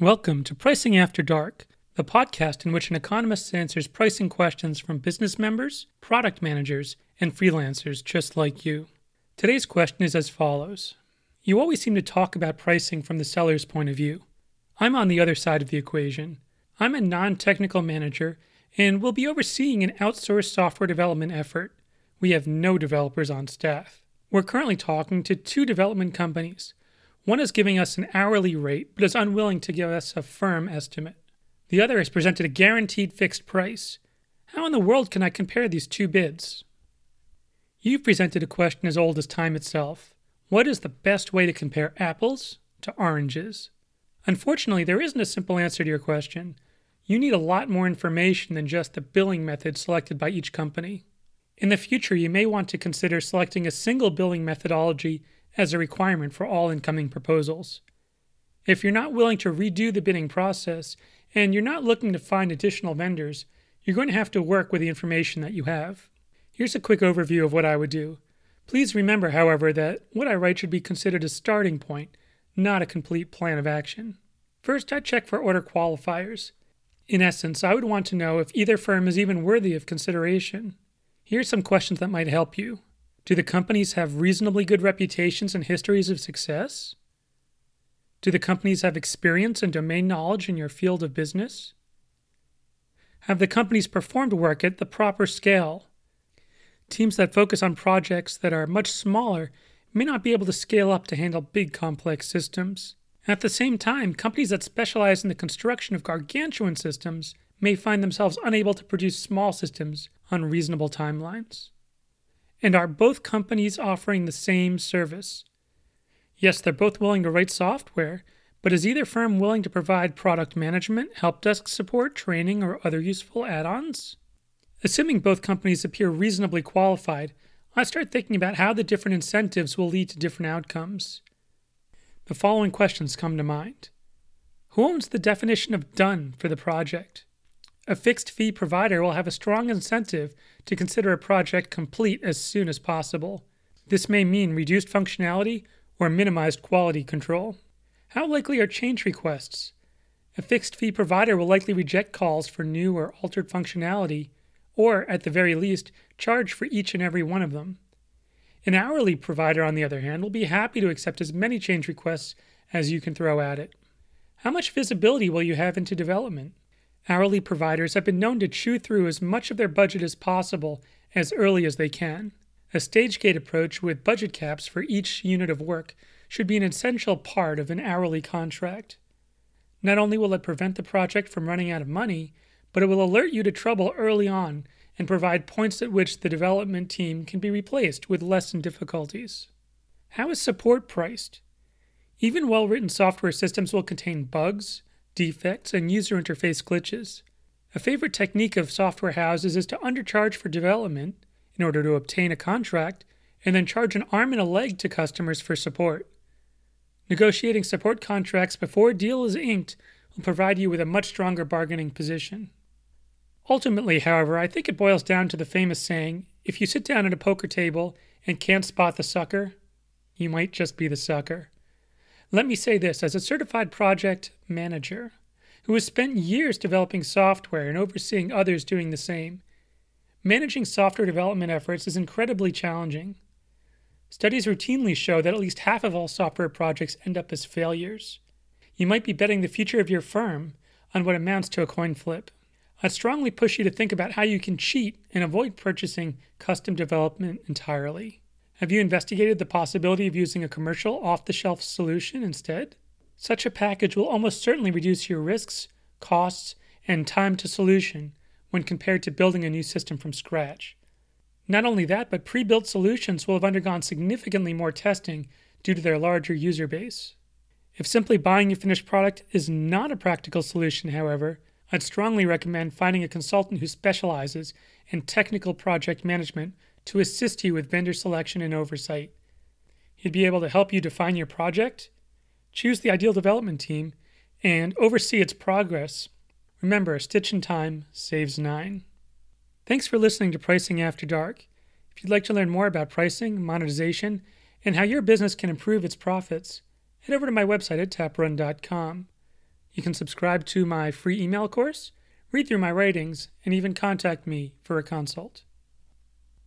Welcome to Pricing After Dark, the podcast in which an economist answers pricing questions from business members, product managers, and freelancers just like you. Today's question is as follows You always seem to talk about pricing from the seller's point of view. I'm on the other side of the equation. I'm a non technical manager and will be overseeing an outsourced software development effort. We have no developers on staff. We're currently talking to two development companies. One is giving us an hourly rate, but is unwilling to give us a firm estimate. The other has presented a guaranteed fixed price. How in the world can I compare these two bids? You've presented a question as old as time itself. What is the best way to compare apples to oranges? Unfortunately, there isn't a simple answer to your question. You need a lot more information than just the billing method selected by each company. In the future, you may want to consider selecting a single billing methodology as a requirement for all incoming proposals. If you're not willing to redo the bidding process and you're not looking to find additional vendors, you're going to have to work with the information that you have. Here's a quick overview of what I would do. Please remember, however, that what I write should be considered a starting point, not a complete plan of action. First, I check for order qualifiers. In essence, I would want to know if either firm is even worthy of consideration. Here's some questions that might help you. Do the companies have reasonably good reputations and histories of success? Do the companies have experience and domain knowledge in your field of business? Have the companies performed work at the proper scale? Teams that focus on projects that are much smaller may not be able to scale up to handle big complex systems. At the same time, companies that specialize in the construction of gargantuan systems may find themselves unable to produce small systems on reasonable timelines. And are both companies offering the same service? Yes, they're both willing to write software, but is either firm willing to provide product management, help desk support, training, or other useful add ons? Assuming both companies appear reasonably qualified, I start thinking about how the different incentives will lead to different outcomes. The following questions come to mind Who owns the definition of done for the project? A fixed fee provider will have a strong incentive to consider a project complete as soon as possible. This may mean reduced functionality or minimized quality control. How likely are change requests? A fixed fee provider will likely reject calls for new or altered functionality, or, at the very least, charge for each and every one of them. An hourly provider, on the other hand, will be happy to accept as many change requests as you can throw at it. How much visibility will you have into development? Hourly providers have been known to chew through as much of their budget as possible as early as they can. A stage gate approach with budget caps for each unit of work should be an essential part of an hourly contract. Not only will it prevent the project from running out of money, but it will alert you to trouble early on and provide points at which the development team can be replaced with lessened difficulties. How is support priced? Even well written software systems will contain bugs, defects, and user interface glitches. A favorite technique of software houses is to undercharge for development in order to obtain a contract and then charge an arm and a leg to customers for support. Negotiating support contracts before a deal is inked will provide you with a much stronger bargaining position. Ultimately, however, I think it boils down to the famous saying if you sit down at a poker table and can't spot the sucker, you might just be the sucker. Let me say this as a certified project manager who has spent years developing software and overseeing others doing the same. Managing software development efforts is incredibly challenging. Studies routinely show that at least half of all software projects end up as failures. You might be betting the future of your firm on what amounts to a coin flip. I'd strongly push you to think about how you can cheat and avoid purchasing custom development entirely. Have you investigated the possibility of using a commercial off the shelf solution instead? Such a package will almost certainly reduce your risks, costs, and time to solution when compared to building a new system from scratch. Not only that, but pre built solutions will have undergone significantly more testing due to their larger user base. If simply buying a finished product is not a practical solution, however, I'd strongly recommend finding a consultant who specializes in technical project management to assist you with vendor selection and oversight. He'd be able to help you define your project, choose the ideal development team, and oversee its progress. Remember, a stitch in time saves nine. Thanks for listening to Pricing After Dark. If you'd like to learn more about pricing, monetization, and how your business can improve its profits, head over to my website at taprun.com. You can subscribe to my free email course, read through my writings, and even contact me for a consult.